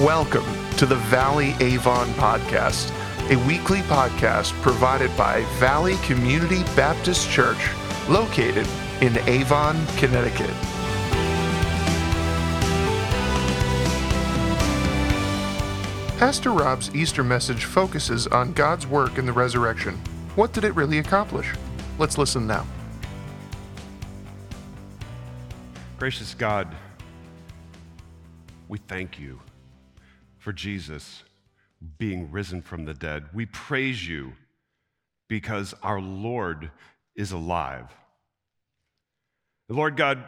Welcome to the Valley Avon Podcast, a weekly podcast provided by Valley Community Baptist Church, located in Avon, Connecticut. Pastor Rob's Easter message focuses on God's work in the resurrection. What did it really accomplish? Let's listen now. Gracious God, we thank you for Jesus being risen from the dead. We praise you because our Lord is alive. Lord God,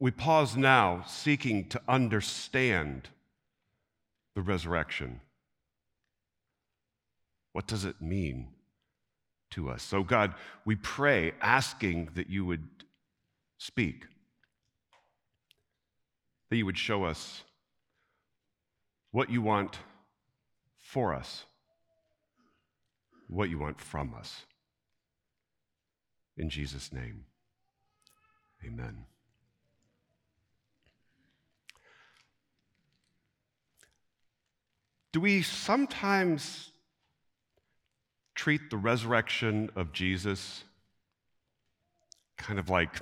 we pause now seeking to understand the resurrection. What does it mean to us? So, God, we pray asking that you would speak, that you would show us what you want for us, what you want from us. In Jesus' name, amen. Do we sometimes treat the resurrection of Jesus kind of like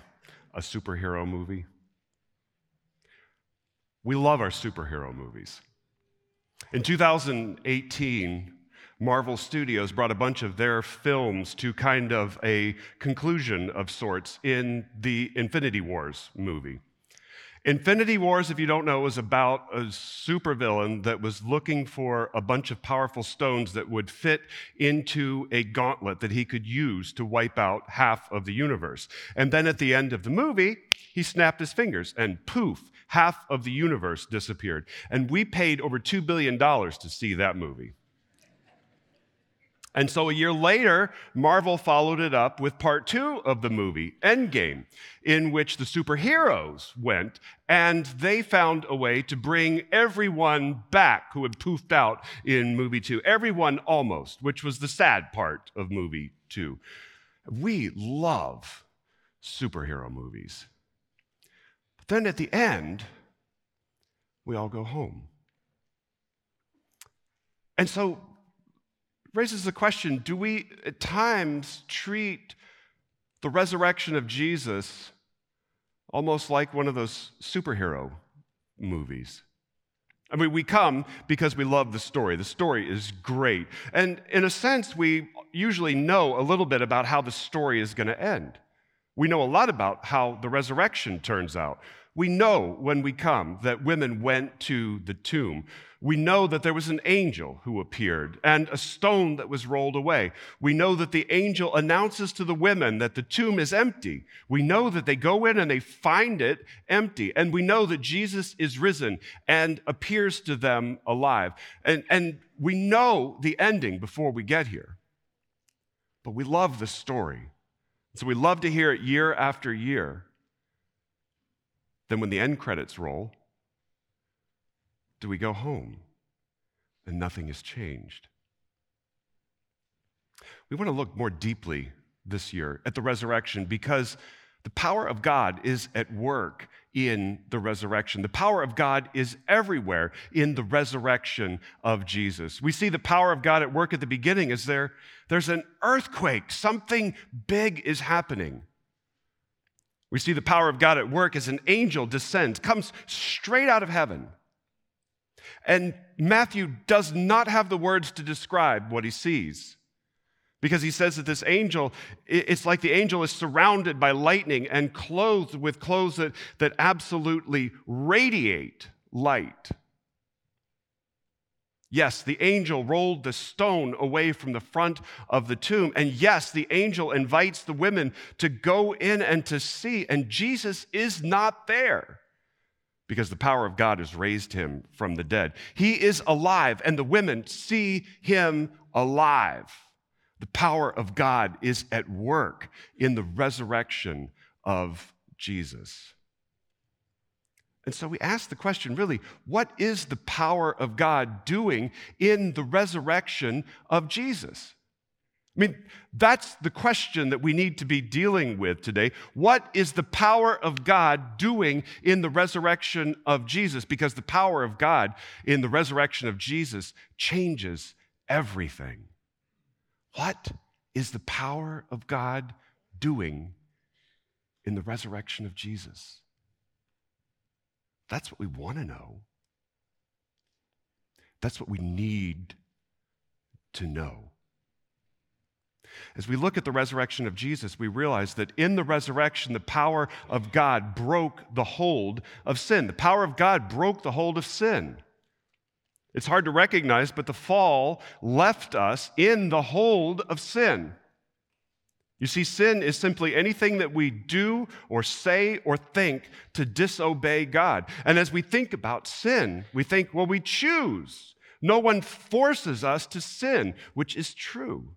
a superhero movie? We love our superhero movies. In 2018, Marvel Studios brought a bunch of their films to kind of a conclusion of sorts in the Infinity Wars movie. Infinity Wars, if you don't know, was about a supervillain that was looking for a bunch of powerful stones that would fit into a gauntlet that he could use to wipe out half of the universe. And then at the end of the movie, he snapped his fingers and poof, half of the universe disappeared. And we paid over $2 billion to see that movie. And so a year later, Marvel followed it up with part two of the movie, Endgame, in which the superheroes went and they found a way to bring everyone back who had poofed out in movie two. Everyone almost, which was the sad part of movie two. We love superhero movies. But then at the end, we all go home. And so raises the question do we at times treat the resurrection of Jesus almost like one of those superhero movies? I mean, we come because we love the story. The story is great. And in a sense, we usually know a little bit about how the story is going to end. We know a lot about how the resurrection turns out. We know when we come that women went to the tomb. We know that there was an angel who appeared and a stone that was rolled away. We know that the angel announces to the women that the tomb is empty. We know that they go in and they find it empty. And we know that Jesus is risen and appears to them alive. And, and we know the ending before we get here. But we love the story. So we love to hear it year after year. Then, when the end credits roll, do we go home and nothing has changed? We want to look more deeply this year at the resurrection because the power of God is at work in the resurrection. The power of God is everywhere in the resurrection of Jesus. We see the power of God at work at the beginning as there there's an earthquake, something big is happening. We see the power of God at work as an angel descends, comes straight out of heaven. And Matthew does not have the words to describe what he sees because he says that this angel, it's like the angel is surrounded by lightning and clothed with clothes that, that absolutely radiate light. Yes, the angel rolled the stone away from the front of the tomb. And yes, the angel invites the women to go in and to see. And Jesus is not there because the power of God has raised him from the dead. He is alive, and the women see him alive. The power of God is at work in the resurrection of Jesus. And so we ask the question really, what is the power of God doing in the resurrection of Jesus? I mean, that's the question that we need to be dealing with today. What is the power of God doing in the resurrection of Jesus? Because the power of God in the resurrection of Jesus changes everything. What is the power of God doing in the resurrection of Jesus? That's what we want to know. That's what we need to know. As we look at the resurrection of Jesus, we realize that in the resurrection, the power of God broke the hold of sin. The power of God broke the hold of sin. It's hard to recognize, but the fall left us in the hold of sin. You see, sin is simply anything that we do or say or think to disobey God. And as we think about sin, we think, well, we choose. No one forces us to sin, which is true.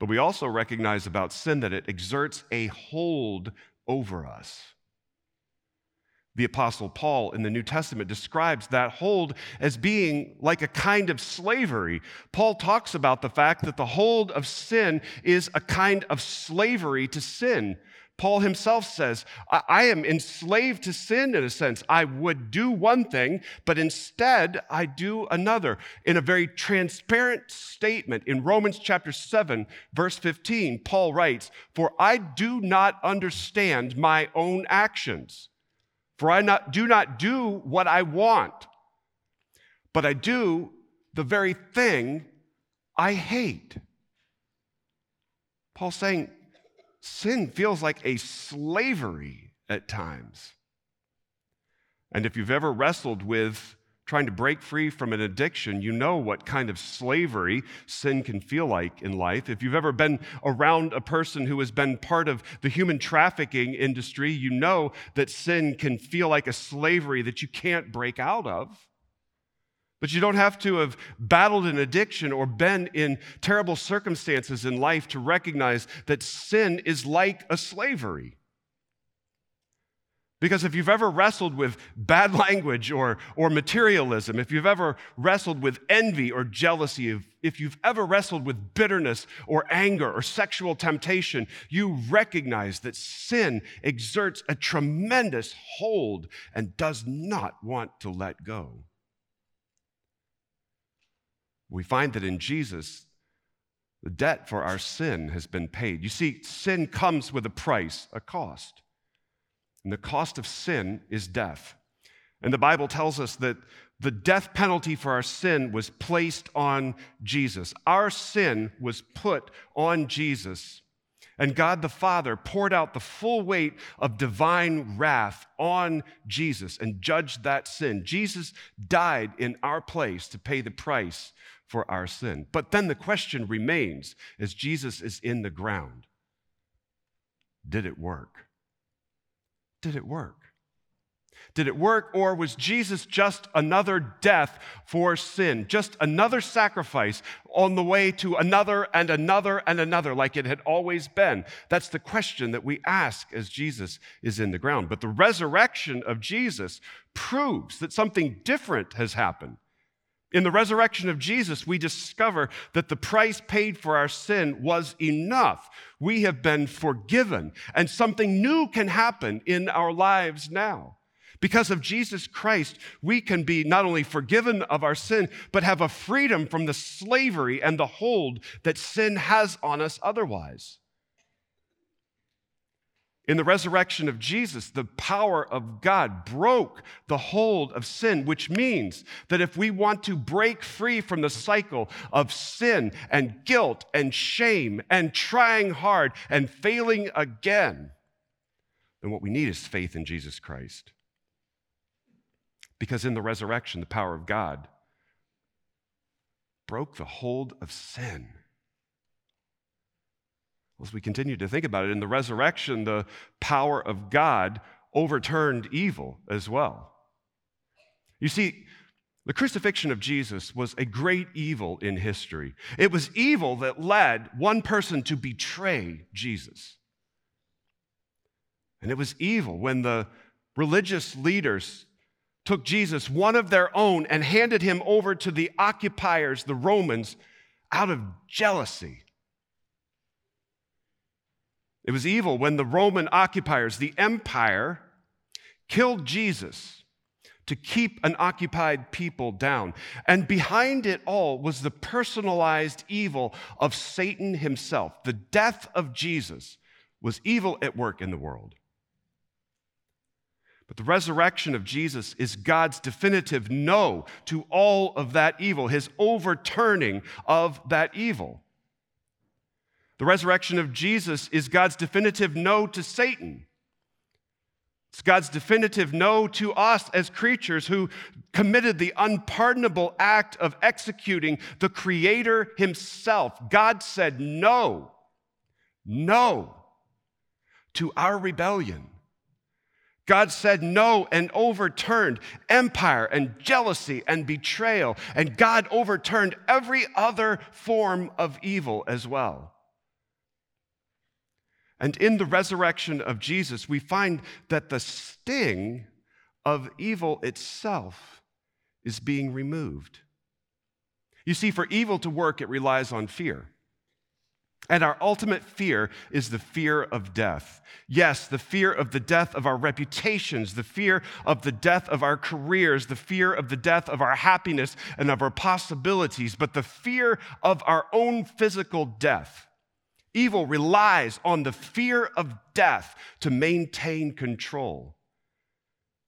But we also recognize about sin that it exerts a hold over us. The Apostle Paul in the New Testament describes that hold as being like a kind of slavery. Paul talks about the fact that the hold of sin is a kind of slavery to sin. Paul himself says, I am enslaved to sin in a sense. I would do one thing, but instead I do another. In a very transparent statement in Romans chapter 7, verse 15, Paul writes, For I do not understand my own actions, for I not, do not do what I want, but I do the very thing I hate. Paul's saying, sin feels like a slavery at times. And if you've ever wrestled with trying to break free from an addiction, you know what kind of slavery sin can feel like in life. If you've ever been around a person who has been part of the human trafficking industry, you know that sin can feel like a slavery that you can't break out of. But you don't have to have battled an addiction or been in terrible circumstances in life to recognize that sin is like a slavery. Because if you've ever wrestled with bad language or, or materialism, if you've ever wrestled with envy or jealousy, if, if you've ever wrestled with bitterness or anger or sexual temptation, you recognize that sin exerts a tremendous hold and does not want to let go we find that in Jesus, the debt for our sin has been paid. You see, sin comes with a price, a cost. And the cost of sin is death. And the Bible tells us that the death penalty for our sin was placed on Jesus. Our sin was put on Jesus. And God the Father poured out the full weight of divine wrath on Jesus and judged that sin. Jesus died in our place to pay the price for our sin. But then the question remains as Jesus is in the ground did it work? Did it work? Did it work, or was Jesus just another death for sin, just another sacrifice on the way to another and another and another, like it had always been? That's the question that we ask as Jesus is in the ground. But the resurrection of Jesus proves that something different has happened. In the resurrection of Jesus, we discover that the price paid for our sin was enough. We have been forgiven, and something new can happen in our lives now. Because of Jesus Christ, we can be not only forgiven of our sin, but have a freedom from the slavery and the hold that sin has on us otherwise. In the resurrection of Jesus, the power of God broke the hold of sin, which means that if we want to break free from the cycle of sin and guilt and shame and trying hard and failing again, then what we need is faith in Jesus Christ. Because in the resurrection, the power of God broke the hold of sin as we continue to think about it, in the resurrection, the power of God overturned evil as well. You see, the crucifixion of Jesus was a great evil in history. It was evil that led one person to betray Jesus. And it was evil when the religious leaders took Jesus, one of their own, and handed him over to the occupiers, the Romans, out of jealousy. It was evil when the Roman occupiers, the empire, killed Jesus to keep an occupied people down. And behind it all was the personalized evil of Satan himself. The death of Jesus was evil at work in the world. But the resurrection of Jesus is God's definitive no to all of that evil, his overturning of that evil. The resurrection of Jesus is God's definitive no to Satan. It's God's definitive no to us as creatures who committed the unpardonable act of executing the Creator Himself. God said no, no to our rebellion. God said no and overturned empire and jealousy and betrayal, and God overturned every other form of evil as well. And in the resurrection of Jesus, we find that the sting of evil itself is being removed. You see, for evil to work, it relies on fear. And our ultimate fear is the fear of death. Yes, the fear of the death of our reputations, the fear of the death of our careers, the fear of the death of our happiness and of our possibilities, but the fear of our own physical death. Evil relies on the fear of death to maintain control.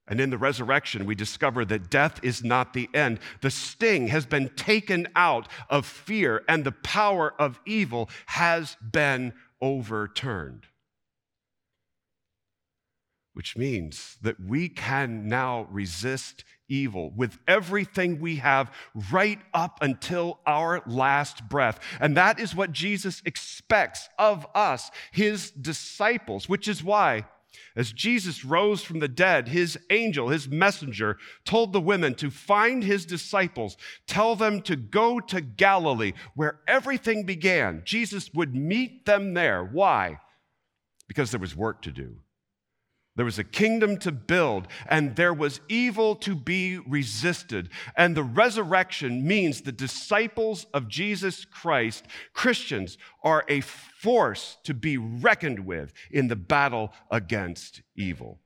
And in the resurrection, we discover that death is not the end. The sting has been taken out of fear, and the power of evil has been overturned. Which means that we can now resist evil with everything we have right up until our last breath. And that is what Jesus expects of us, his disciples, which is why as Jesus rose from the dead, his angel, his messenger, told the women to find his disciples, tell them to go to Galilee, where everything began. Jesus would meet them there. Why? Because there was work to do. There was a kingdom to build, and there was evil to be resisted. And the resurrection means the disciples of Jesus Christ, Christians, are a force to be reckoned with in the battle against evil.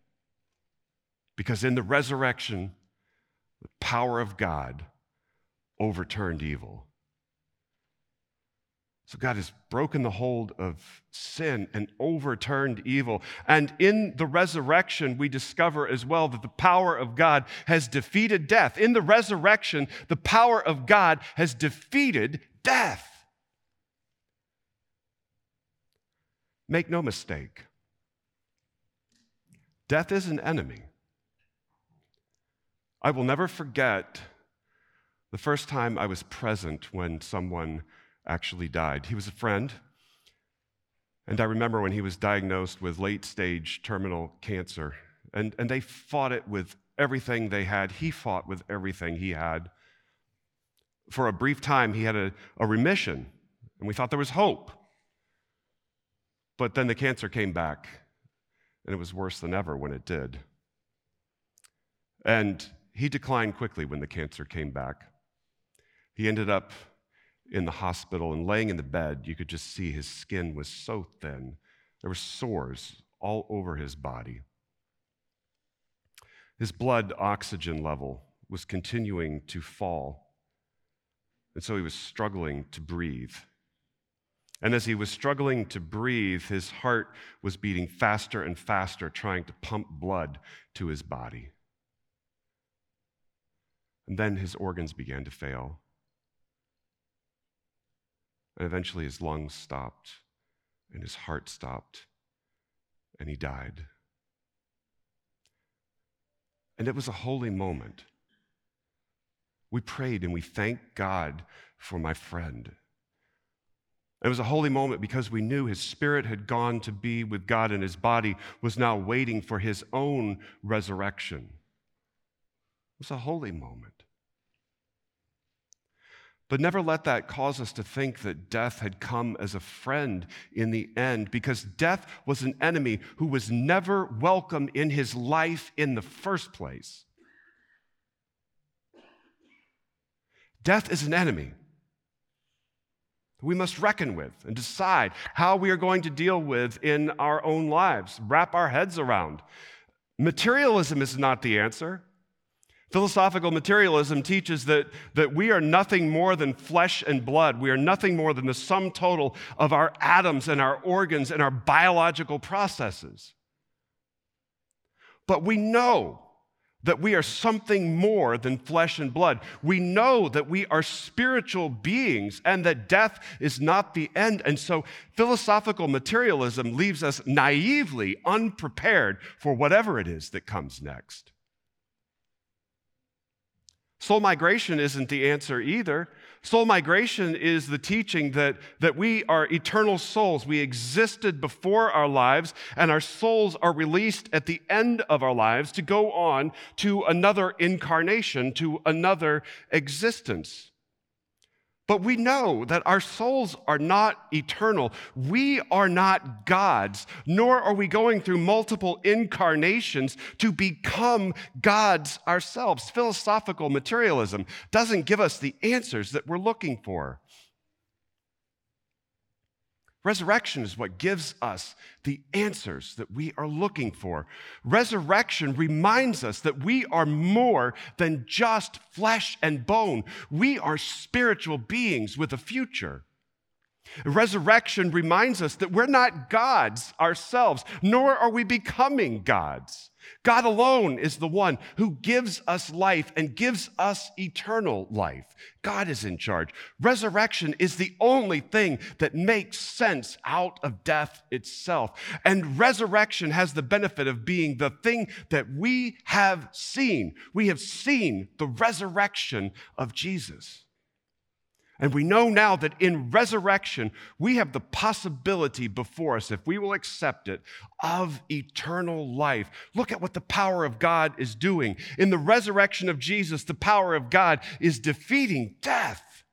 Because in the resurrection, the power of God overturned evil. So God has broken the hold of sin and overturned evil. And in the resurrection, we discover as well that the power of God has defeated death. In the resurrection, the power of God has defeated death. Make no mistake, death is an enemy. I will never forget the first time I was present when someone actually died. He was a friend. And I remember when he was diagnosed with late stage terminal cancer, and, and they fought it with everything they had. He fought with everything he had. For a brief time, he had a, a remission, and we thought there was hope. But then the cancer came back, and it was worse than ever when it did. And he declined quickly when the cancer came back. He ended up in the hospital and laying in the bed, you could just see his skin was so thin. There were sores all over his body. His blood oxygen level was continuing to fall. And so he was struggling to breathe. And as he was struggling to breathe, his heart was beating faster and faster, trying to pump blood to his body. And then his organs began to fail. And eventually his lungs stopped and his heart stopped and he died. And it was a holy moment. We prayed and we thanked God for my friend. It was a holy moment because we knew his spirit had gone to be with God and his body was now waiting for his own resurrection. It was a holy moment. But never let that cause us to think that death had come as a friend in the end, because death was an enemy who was never welcome in his life in the first place. Death is an enemy. we must reckon with and decide how we are going to deal with in our own lives, wrap our heads around. Materialism is not the answer. Philosophical materialism teaches that, that we are nothing more than flesh and blood. We are nothing more than the sum total of our atoms and our organs and our biological processes. But we know that we are something more than flesh and blood. We know that we are spiritual beings and that death is not the end. And so philosophical materialism leaves us naively unprepared for whatever it is that comes next. Soul migration isn't the answer either. Soul migration is the teaching that, that we are eternal souls. We existed before our lives, and our souls are released at the end of our lives to go on to another incarnation, to another existence. But we know that our souls are not eternal. We are not gods, nor are we going through multiple incarnations to become gods ourselves. Philosophical materialism doesn't give us the answers that we're looking for. Resurrection is what gives us the answers that we are looking for. Resurrection reminds us that we are more than just flesh and bone. We are spiritual beings with a future. Resurrection reminds us that we're not gods ourselves, nor are we becoming gods. God alone is the one who gives us life and gives us eternal life. God is in charge. Resurrection is the only thing that makes sense out of death itself. And resurrection has the benefit of being the thing that we have seen. We have seen the resurrection of Jesus. And we know now that in resurrection, we have the possibility before us, if we will accept it, of eternal life. Look at what the power of God is doing. In the resurrection of Jesus, the power of God is defeating death.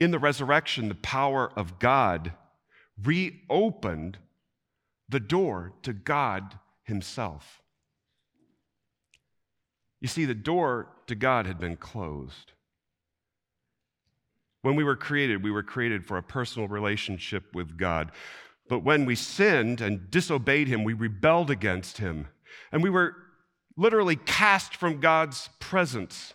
In the resurrection, the power of God reopened the door to God Himself. You see, the door to God had been closed. When we were created, we were created for a personal relationship with God. But when we sinned and disobeyed Him, we rebelled against Him. And we were literally cast from God's presence.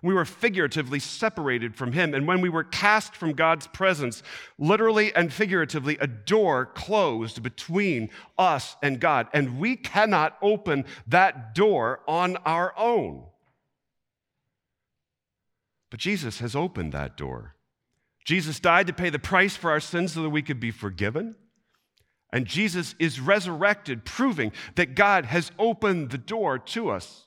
We were figuratively separated from Him. And when we were cast from God's presence, literally and figuratively, a door closed between us and God. And we cannot open that door on our own. But Jesus has opened that door. Jesus died to pay the price for our sins so that we could be forgiven. And Jesus is resurrected, proving that God has opened the door to us.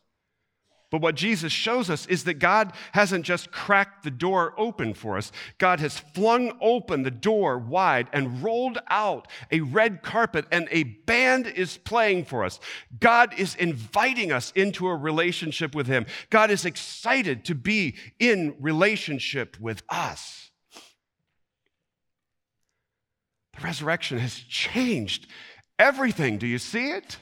But what Jesus shows us is that God hasn't just cracked the door open for us. God has flung open the door wide and rolled out a red carpet, and a band is playing for us. God is inviting us into a relationship with Him. God is excited to be in relationship with us. The resurrection has changed everything. Do you see it?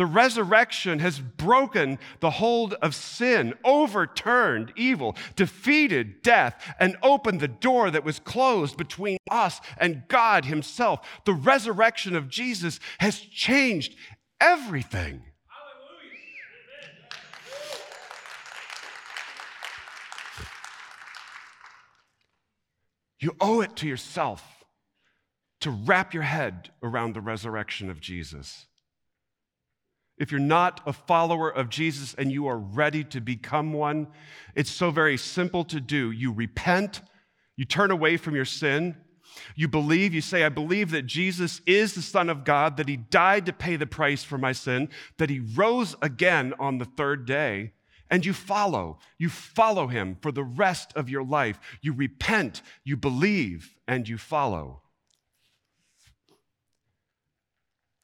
The resurrection has broken the hold of sin, overturned evil, defeated death, and opened the door that was closed between us and God Himself. The resurrection of Jesus has changed everything. You owe it to yourself to wrap your head around the resurrection of Jesus. If you're not a follower of Jesus and you are ready to become one, it's so very simple to do. You repent, you turn away from your sin, you believe, you say, I believe that Jesus is the Son of God, that He died to pay the price for my sin, that He rose again on the third day, and you follow. You follow Him for the rest of your life. You repent, you believe, and you follow.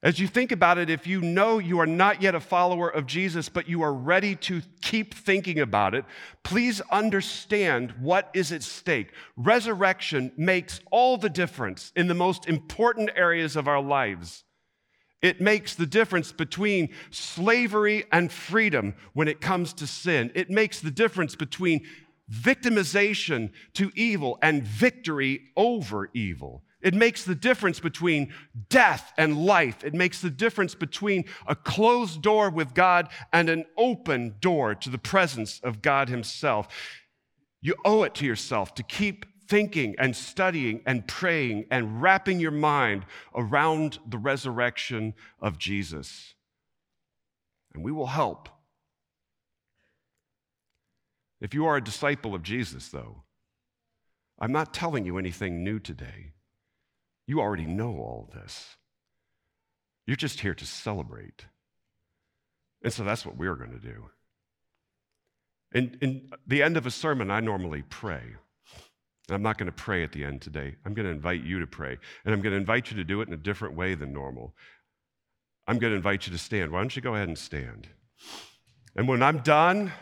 As you think about it, if you know you are not yet a follower of Jesus, but you are ready to keep thinking about it, please understand what is at stake. Resurrection makes all the difference in the most important areas of our lives. It makes the difference between slavery and freedom when it comes to sin. It makes the difference between victimization to evil and victory over evil. It makes the difference between death and life. It makes the difference between a closed door with God and an open door to the presence of God Himself. You owe it to yourself to keep thinking and studying and praying and wrapping your mind around the resurrection of Jesus. And we will help. If you are a disciple of Jesus, though, I'm not telling you anything new today. You already know all this. You're just here to celebrate. And so that's what we're going to do. In, in the end of a sermon, I normally pray. I'm not going to pray at the end today. I'm going to invite you to pray. And I'm going to invite you to do it in a different way than normal. I'm going to invite you to stand. Why don't you go ahead and stand? And when I'm done,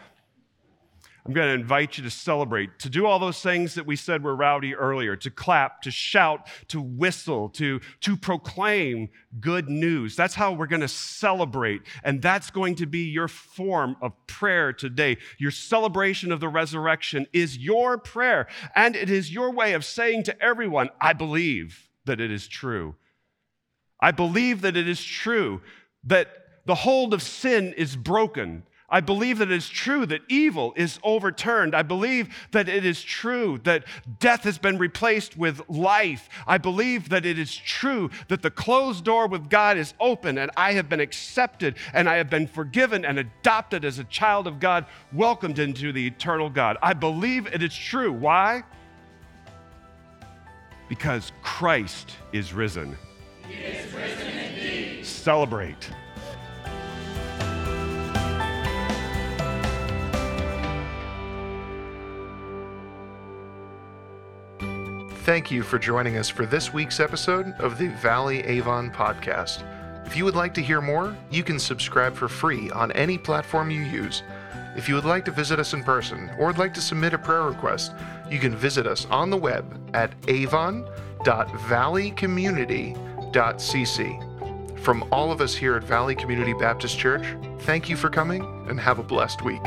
I'm going to invite you to celebrate, to do all those things that we said were rowdy earlier, to clap, to shout, to whistle, to, to proclaim good news. That's how we're going to celebrate. And that's going to be your form of prayer today. Your celebration of the resurrection is your prayer. And it is your way of saying to everyone, I believe that it is true. I believe that it is true that the hold of sin is broken I believe that it is true that evil is overturned. I believe that it is true that death has been replaced with life. I believe that it is true that the closed door with God is open and I have been accepted and I have been forgiven and adopted as a child of God, welcomed into the eternal God. I believe it is true. Why? Because Christ is risen. He is risen indeed. Celebrate. Thank you for joining us for this week's episode of the Valley Avon podcast. If you would like to hear more, you can subscribe for free on any platform you use. If you would like to visit us in person or would like to submit a prayer request, you can visit us on the web at avon.valleycommunity.cc. From all of us here at Valley Community Baptist Church, thank you for coming and have a blessed week.